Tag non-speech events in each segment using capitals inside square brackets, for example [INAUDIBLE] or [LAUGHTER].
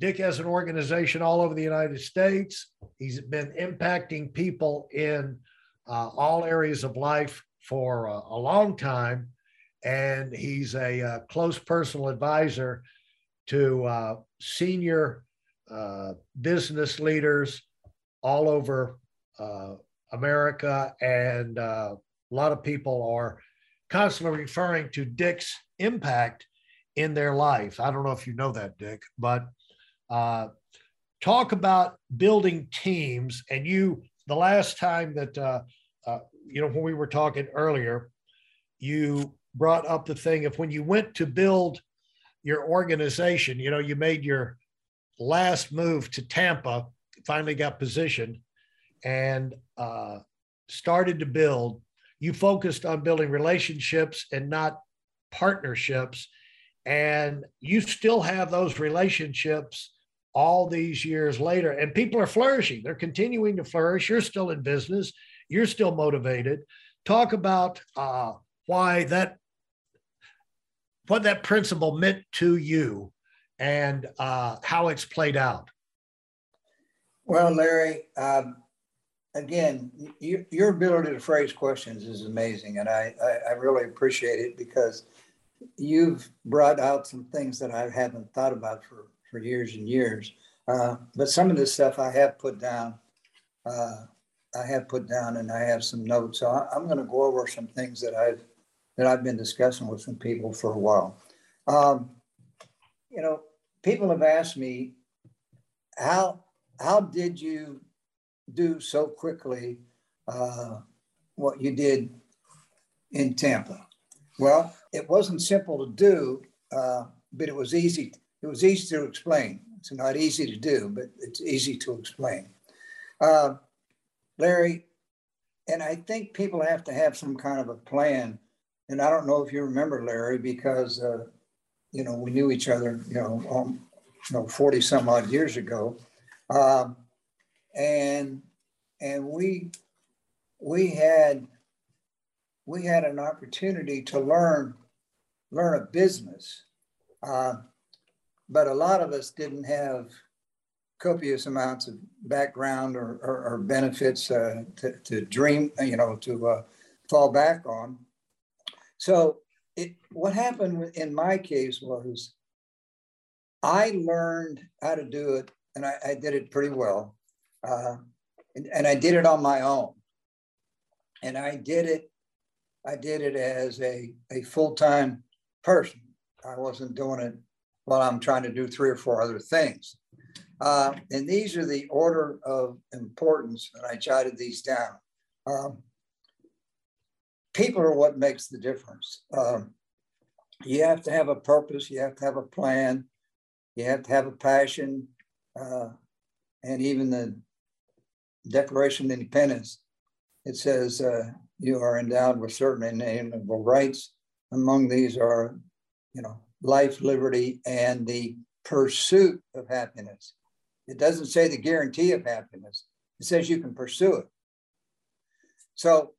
Dick has an organization all over the United States. He's been impacting people in uh, all areas of life for uh, a long time. And he's a uh, close personal advisor to uh, senior uh, business leaders all over uh, America. And a lot of people are constantly referring to Dick's impact in their life. I don't know if you know that, Dick, but uh, talk about building teams. And you, the last time that, uh, uh, you know, when we were talking earlier, you brought up the thing of when you went to build your organization, you know, you made your last move to Tampa, finally got positioned and uh, started to build. You focused on building relationships and not partnerships and you still have those relationships all these years later and people are flourishing. They're continuing to flourish. You're still in business. You're still motivated. Talk about uh, why that what that principle meant to you and uh, how it's played out. Well larry um, again you, your ability to phrase questions is amazing and I, I, I really appreciate it because you've brought out some things that I haven't thought about for, for years and years. Uh, but some of this stuff I have put down. Uh, I have put down, and I have some notes. So I, am going to go over some things that I've that I've been discussing with some people for a while. Um, you know, people have asked me how how did you do so quickly uh, what you did in Tampa? Well, it wasn't simple to do, uh, but it was easy. It was easy to explain. It's not easy to do, but it's easy to explain. Uh, Larry, and I think people have to have some kind of a plan. And I don't know if you remember Larry, because uh, you know we knew each other, you know, um, you know, forty some odd years ago, um, and and we we had we had an opportunity to learn learn a business, uh, but a lot of us didn't have copious amounts of background or, or, or benefits uh, to, to, dream, you know, to uh, fall back on. So it, what happened in my case was I learned how to do it, and I, I did it pretty well. Uh, and, and I did it on my own. And I did it I did it as a, a full time person. I wasn't doing it while I'm trying to do three or four other things. Uh, and these are the order of importance, and I jotted these down. Um, people are what makes the difference. Um, you have to have a purpose, you have to have a plan, you have to have a passion, uh, and even the Declaration of Independence, it says uh, you are endowed with certain inalienable rights. Among these are, you know, life, liberty, and the pursuit of happiness. It doesn't say the guarantee of happiness. It says you can pursue it. So,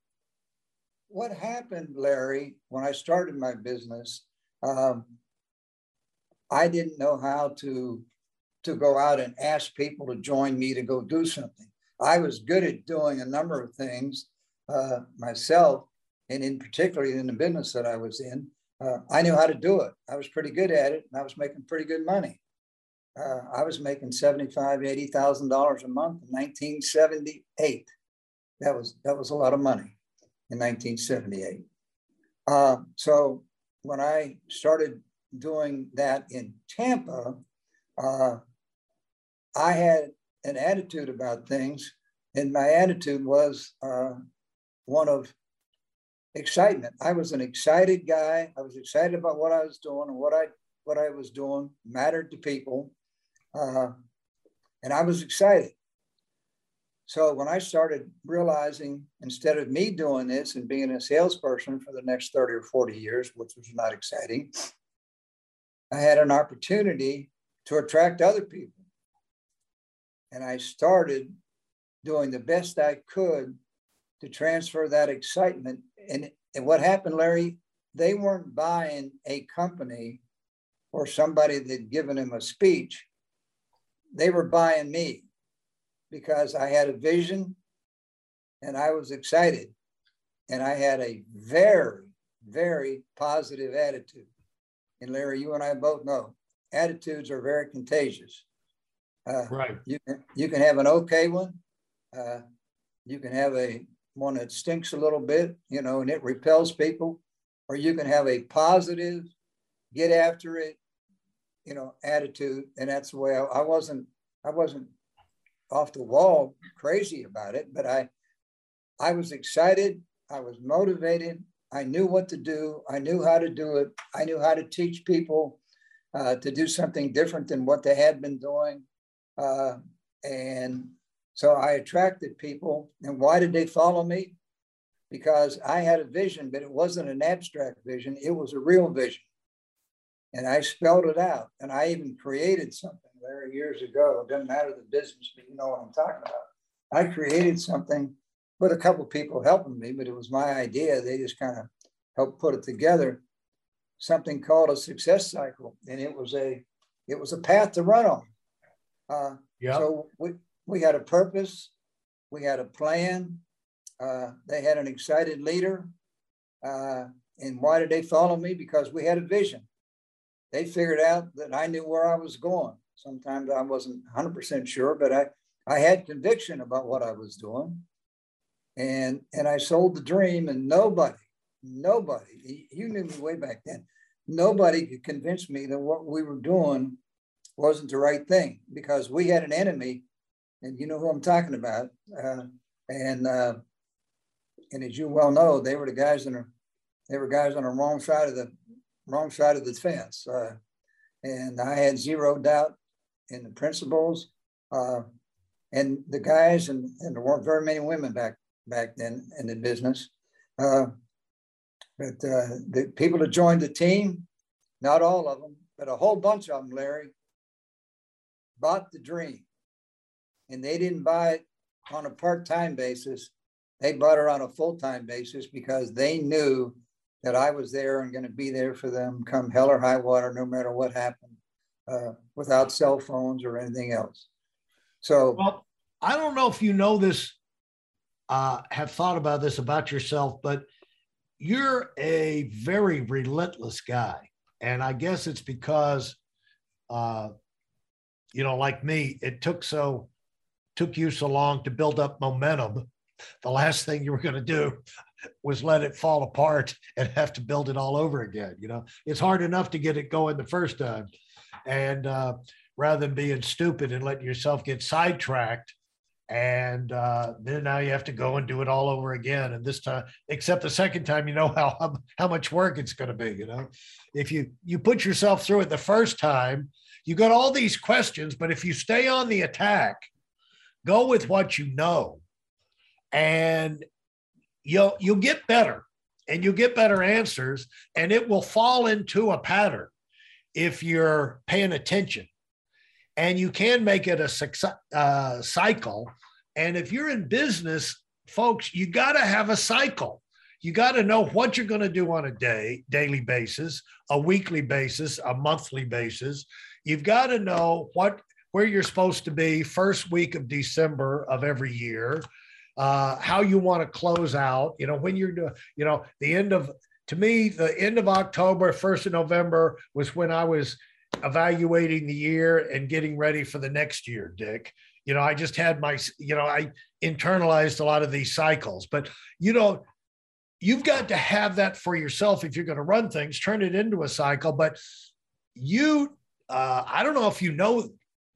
what happened, Larry, when I started my business? Um, I didn't know how to to go out and ask people to join me to go do something. I was good at doing a number of things, uh, myself, and in particularly in the business that I was in, uh, I knew how to do it. I was pretty good at it, and I was making pretty good money. Uh, I was making seventy-five, eighty thousand dollars a month in 1978. That was that was a lot of money in 1978. Uh, so when I started doing that in Tampa, uh, I had an attitude about things, and my attitude was uh, one of excitement. I was an excited guy. I was excited about what I was doing and what I what I was doing mattered to people. Uh, And I was excited. So when I started realizing instead of me doing this and being a salesperson for the next 30 or 40 years, which was not exciting, I had an opportunity to attract other people. And I started doing the best I could to transfer that excitement. And, and what happened, Larry, they weren't buying a company or somebody that given them a speech. They were buying me because I had a vision and I was excited. And I had a very, very positive attitude. And Larry, you and I both know attitudes are very contagious. Uh, right. You can, you can have an okay one. Uh, you can have a one that stinks a little bit, you know, and it repels people, or you can have a positive, get after it, you know, attitude. And that's the way I, I wasn't. I wasn't off the wall crazy about it, but I I was excited, I was motivated, I knew what to do, I knew how to do it, I knew how to teach people uh, to do something different than what they had been doing. Uh, and so I attracted people. And why did they follow me? Because I had a vision, but it wasn't an abstract vision, it was a real vision. And I spelled it out. And I even created something there years ago. It doesn't matter the business, but you know what I'm talking about. I created something with a couple people helping me, but it was my idea. They just kind of helped put it together. Something called a success cycle, and it was a it was a path to run on. Uh, yeah. So we we had a purpose, we had a plan. Uh, they had an excited leader, uh, and why did they follow me? Because we had a vision. They figured out that I knew where I was going. Sometimes I wasn't 100% sure, but I, I had conviction about what I was doing. And, and I sold the dream, and nobody, nobody, you knew me way back then, nobody could convince me that what we were doing wasn't the right thing because we had an enemy, and you know who I'm talking about. Uh, and uh, and as you well know, they were the guys in the, they were guys on the wrong side of the wrong side of the fence. Uh, and I had zero doubt in the principles. Uh, and the guys, and, and there weren't very many women back back then in the business. Uh, but uh, the people that joined the team, not all of them, but a whole bunch of them, Larry, bought the dream. And they didn't buy it on a part time basis. They bought it on a full time basis because they knew that I was there and going to be there for them come hell or high water, no matter what happened uh, without cell phones or anything else. So, well, I don't know if you know this, uh, have thought about this about yourself, but you're a very relentless guy. And I guess it's because, uh, you know, like me, it took so took you so long to build up momentum. The last thing you were going to do was let it fall apart and have to build it all over again. You know, it's hard enough to get it going the first time and uh, rather than being stupid and letting yourself get sidetracked and uh, then now you have to go and do it all over again and this time except the second time you know how how much work it's going to be you know if you you put yourself through it the first time you got all these questions but if you stay on the attack go with what you know and you'll you'll get better and you'll get better answers and it will fall into a pattern if you're paying attention. And you can make it a uh, cycle. And if you're in business, folks, you got to have a cycle. You got to know what you're going to do on a day, daily basis, a weekly basis, a monthly basis. You've got to know what where you're supposed to be first week of December of every year, uh, how you want to close out. You know, when you're you know, the end of to me, the end of October, first of November was when I was evaluating the year and getting ready for the next year, Dick. You know, I just had my, you know, I internalized a lot of these cycles, but you know, you've got to have that for yourself if you're going to run things, turn it into a cycle. But you, uh, I don't know if you know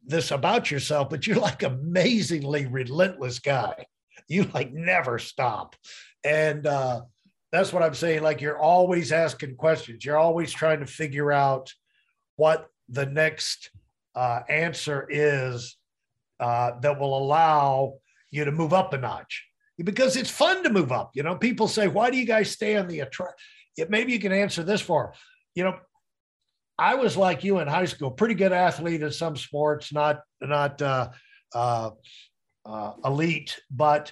this about yourself, but you're like amazingly relentless guy. You like never stop. And, uh, that's what I'm saying. Like you're always asking questions. You're always trying to figure out what the next uh, answer is uh, that will allow you to move up a notch because it's fun to move up. You know, people say, why do you guys stay on the attract? Maybe you can answer this for, you know, I was like you in high school, pretty good athlete in some sports, not, not uh, uh, uh, elite, but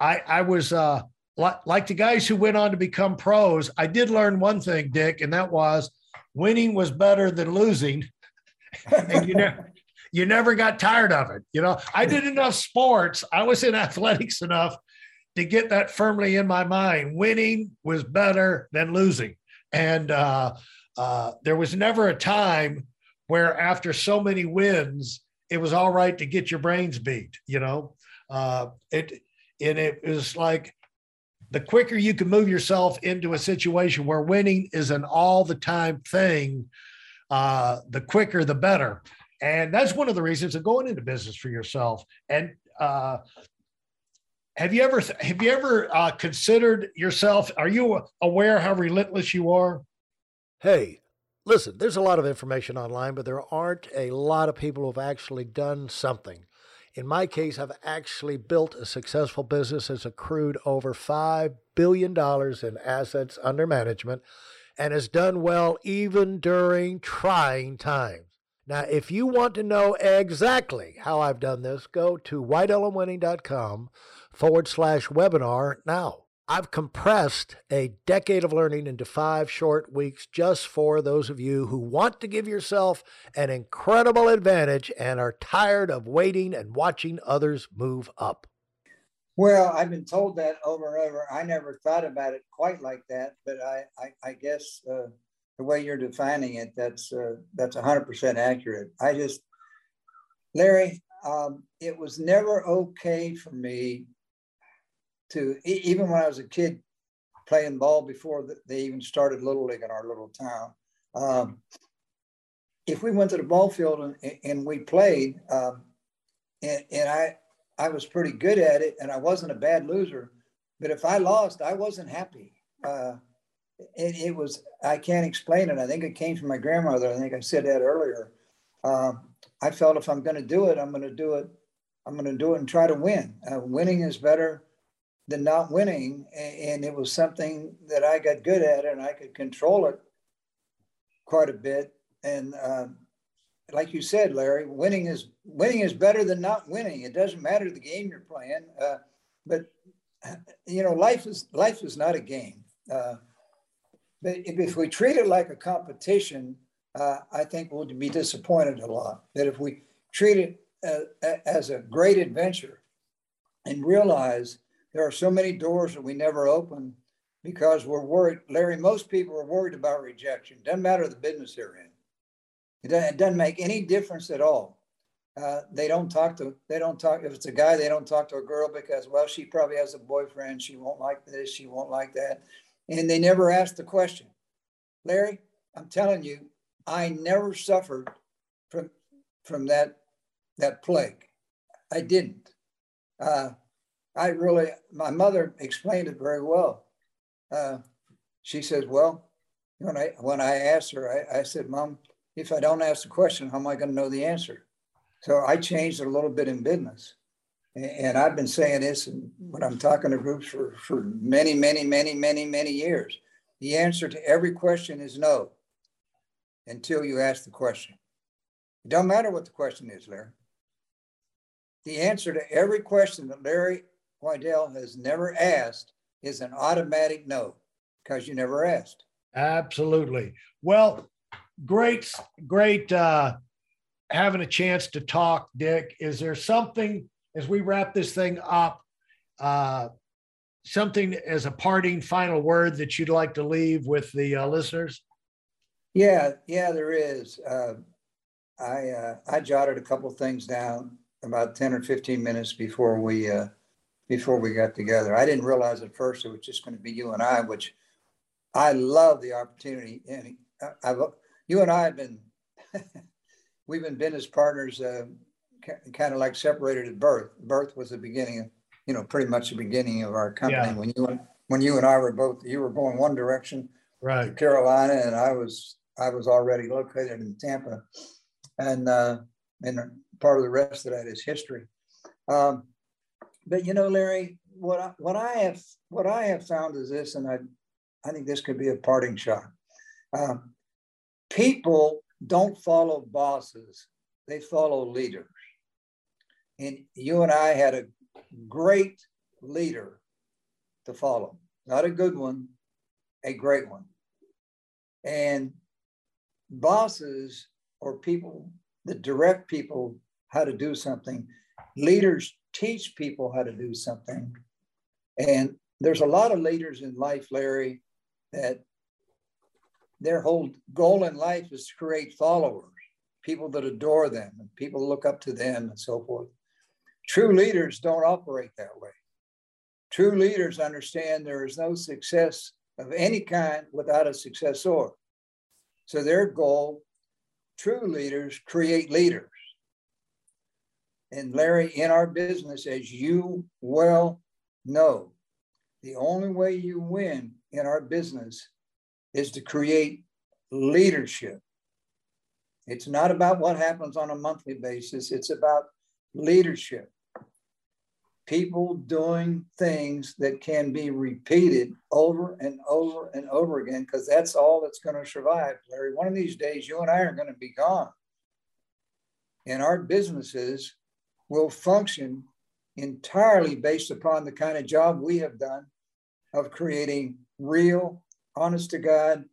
I, I was uh, like, like the guys who went on to become pros. I did learn one thing, Dick, and that was winning was better than losing. [LAUGHS] and you know, you never got tired of it. You know, I did enough sports. I was in [LAUGHS] athletics enough to get that firmly in my mind. Winning was better than losing. And uh, uh, there was never a time where, after so many wins, it was all right to get your brains beat. You know, uh, it and it was like the quicker you can move yourself into a situation where winning is an all the time thing, uh, the quicker the better. And that's one of the reasons of going into business for yourself. And uh, have you ever have you ever uh, considered yourself? Are you aware how relentless you are? Hey, listen. There's a lot of information online, but there aren't a lot of people who've actually done something. In my case, I've actually built a successful business that's accrued over $5 billion in assets under management and has done well even during trying times. Now, if you want to know exactly how I've done this, go to weidelonwinning.com forward slash webinar now. I've compressed a decade of learning into five short weeks just for those of you who want to give yourself an incredible advantage and are tired of waiting and watching others move up. Well, I've been told that over and over. I never thought about it quite like that, but I, I, I guess uh, the way you're defining it, that's uh, that's 100% accurate. I just, Larry, um, it was never okay for me to even when I was a kid playing ball before they even started little league in our little town. Um, if we went to the ball field and, and we played, um, and, and I I was pretty good at it, and I wasn't a bad loser. But if I lost, I wasn't happy. Uh, it, it, was I can't explain it. I think it came from my grandmother. I think I said that earlier. Um, I felt if I'm going to do it, I'm going to do it. I'm going to do it and try to win. Uh, winning is better than not winning, and it was something that I got good at, and I could control it quite a bit. And uh, like you said, Larry, winning is winning is better than not winning. It doesn't matter the game you're playing, uh, but [CLEARS THROAT] you know, life is life is not a game. Uh, but if we treat it like a competition, uh, I think we'll be disappointed a lot. But if we treat it uh, as a great adventure and realize there are so many doors that we never open because we're worried. Larry, most people are worried about rejection. Doesn't matter the business they're in. It doesn't, it doesn't make any difference at all. Uh, they don't talk to, they don't talk, if it's a guy, they don't talk to a girl because, well, she probably has a boyfriend. She won't like this. She won't like that and they never ask the question. Larry, I'm telling you, I never suffered from from that that plague. I didn't. Uh, I really, my mother explained it very well. Uh, she says, "Well, when I when I asked her, I, I said, Mom, if I don't ask the question, how am I going to know the answer?" So I changed it a little bit in business and I've been saying this when I'm talking to groups for, for many, many, many, many, many years. The answer to every question is no until you ask the question. It don't matter what the question is, Larry. The answer to every question that Larry Weidel has never asked is an automatic no because you never asked. Absolutely. Well, great, great uh, having a chance to talk, Dick. Is there something as we wrap this thing up, uh, something as a parting final word that you'd like to leave with the uh, listeners? Yeah, yeah, there is. Uh, I uh, I jotted a couple things down about ten or fifteen minutes before we uh, before we got together. I didn't realize at first it was just going to be you and I, which I love the opportunity. And I've, you and I have been [LAUGHS] we've been business partners uh, kind of like separated at birth. Birth was the beginning, of, you know, pretty much the beginning of our company. Yeah. When you and when you and I were both, you were going one direction, right, Carolina, and I was I was already located in Tampa, and uh, and part of the rest of that is history. Um, but you know, Larry, what I, what I have what I have found is this, and I I think this could be a parting shot. Um, people don't follow bosses; they follow leaders. And you and I had a great leader to follow, not a good one, a great one. And bosses or people that direct people how to do something, leaders teach people how to do something. And there's a lot of leaders in life, Larry, that their whole goal in life is to create followers, people that adore them and people look up to them and so forth. True leaders don't operate that way. True leaders understand there is no success of any kind without a successor. So their goal, true leaders create leaders. And Larry, in our business, as you well know, the only way you win in our business is to create leadership. It's not about what happens on a monthly basis, it's about leadership. People doing things that can be repeated over and over and over again, because that's all that's going to survive, Larry. One of these days, you and I are going to be gone. And our businesses will function entirely based upon the kind of job we have done of creating real, honest to God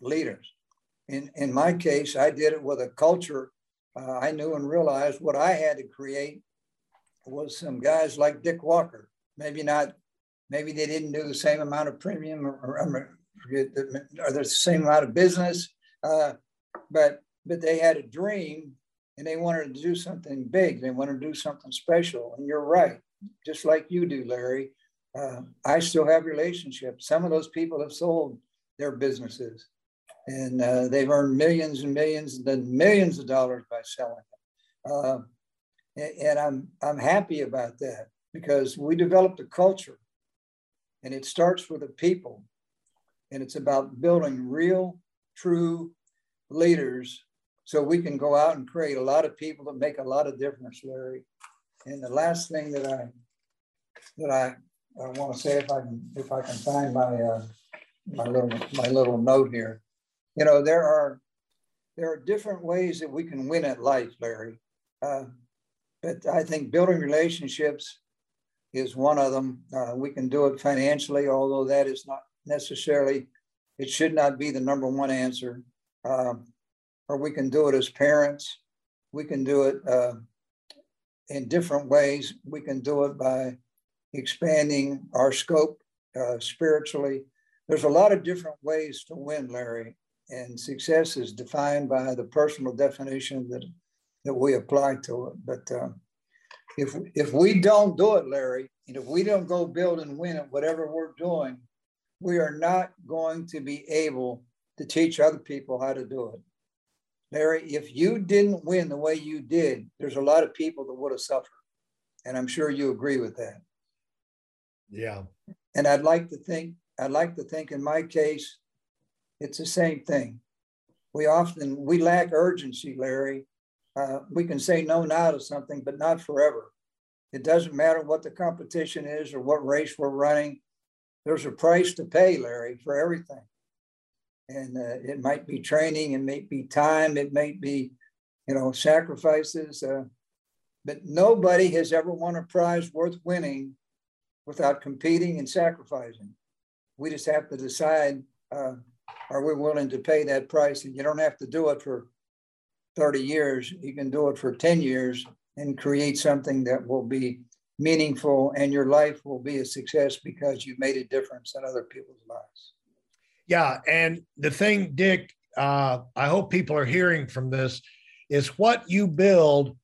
leaders. In, in my case, I did it with a culture. Uh, I knew and realized what I had to create was some guys like Dick Walker. Maybe not, maybe they didn't do the same amount of premium or, or, or the same amount of business, uh, but but they had a dream and they wanted to do something big. They wanted to do something special. And you're right, just like you do, Larry. Uh, I still have relationships. Some of those people have sold their businesses, and uh, they've earned millions and millions and then millions of dollars by selling them. Uh, and, and I'm I'm happy about that because we developed a culture, and it starts with the people, and it's about building real, true leaders so we can go out and create a lot of people that make a lot of difference, Larry. And the last thing that I that I, I want to say, if I can if I can find my uh, my little my little note here, you know, there are there are different ways that we can win at life, Larry. Uh, but I think building relationships is one of them. Uh, we can do it financially, although that is not necessarily, it should not be the number one answer. Um, or we can do it as parents. We can do it uh, in different ways. We can do it by expanding our scope uh, spiritually. There's a lot of different ways to win, Larry, and success is defined by the personal definition that that we apply to it. But uh, if if we don't do it, Larry, and if we don't go build and win at whatever we're doing, we are not going to be able to teach other people how to do it. Larry, if you didn't win the way you did, there's a lot of people that would have suffered. And I'm sure you agree with that. Yeah. And I'd like to think, I'd like to think in my case, it's the same thing. We often, we lack urgency, Larry. Uh, we can say no now to something, but not forever. It doesn't matter what the competition is or what race we're running. There's a price to pay, Larry, for everything and uh, it might be training, it might be time, it might be, you know, sacrifices. Uh, but nobody has ever won a prize worth winning without competing and sacrificing. We just have to decide: uh, are we willing to pay that price? And you don't have to do it for 30 years. You can do it for 10 years and create something that will be meaningful, and your life will be a success because you made a difference in other people's lives. Yeah. And the thing, Dick, uh, I hope people are hearing from this is what you build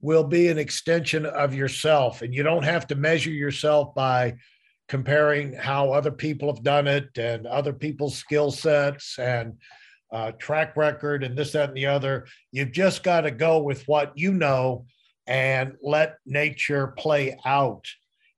will be an extension of yourself. And you don't have to measure yourself by comparing how other people have done it and other people's skill sets and uh, track record and this, that, and the other. You've just got to go with what you know and let nature play out.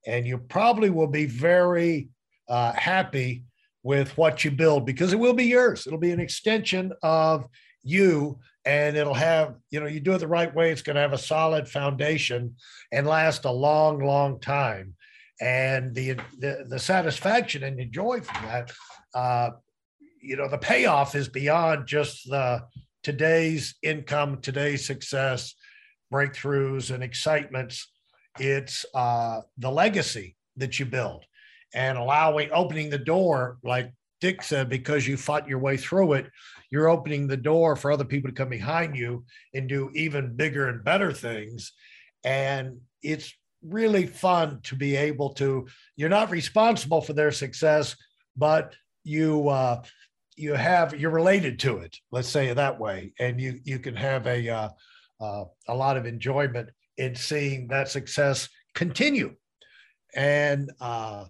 And you probably will be very uh, happy with what you build because it will be yours. It'll be an extension of you and it'll have, you know, you do it the right way, it's going to have a solid foundation and last a long, long time. And the the, the satisfaction and the joy from that, uh, you know, the payoff is beyond just the today's income, today's success, breakthroughs, and excitements. It's uh, the legacy that you build and allowing opening the door like Dick said, because you fought your way through it, you're opening the door for other people to come behind you and do even bigger and better things. And it's really fun to be able to, you're not responsible for their success, but you, uh, you have you're related to it let's say it that way and you you can have a uh, uh, a lot of enjoyment in seeing that success continue and uh,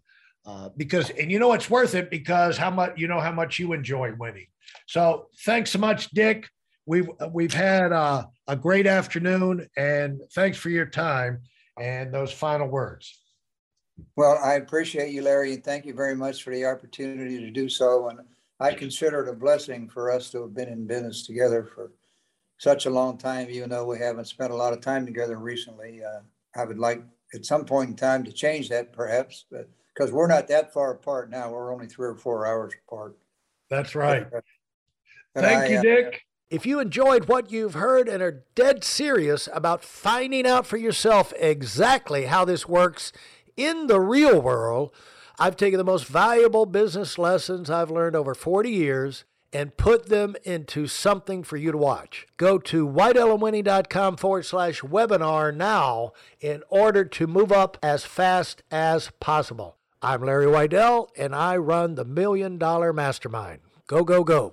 uh, because and you know it's worth it because how much you know how much you enjoy winning. So thanks so much, Dick. We've we've had uh, a great afternoon, and thanks for your time and those final words. Well, I appreciate you, Larry, and thank you very much for the opportunity to do so. And I consider it a blessing for us to have been in business together for such a long time, even though we haven't spent a lot of time together recently. Uh, I would like at some point in time to change that, perhaps, but because we're not that far apart now. We're only three or four hours apart. That's right. But, but Thank I, you, uh, Dick. If you enjoyed what you've heard and are dead serious about finding out for yourself exactly how this works in the real world, I've taken the most valuable business lessons I've learned over 40 years and put them into something for you to watch. Go to weidelonwinning.com forward slash webinar now in order to move up as fast as possible. I'm Larry Weidel, and I run the Million Dollar Mastermind. Go, go, go.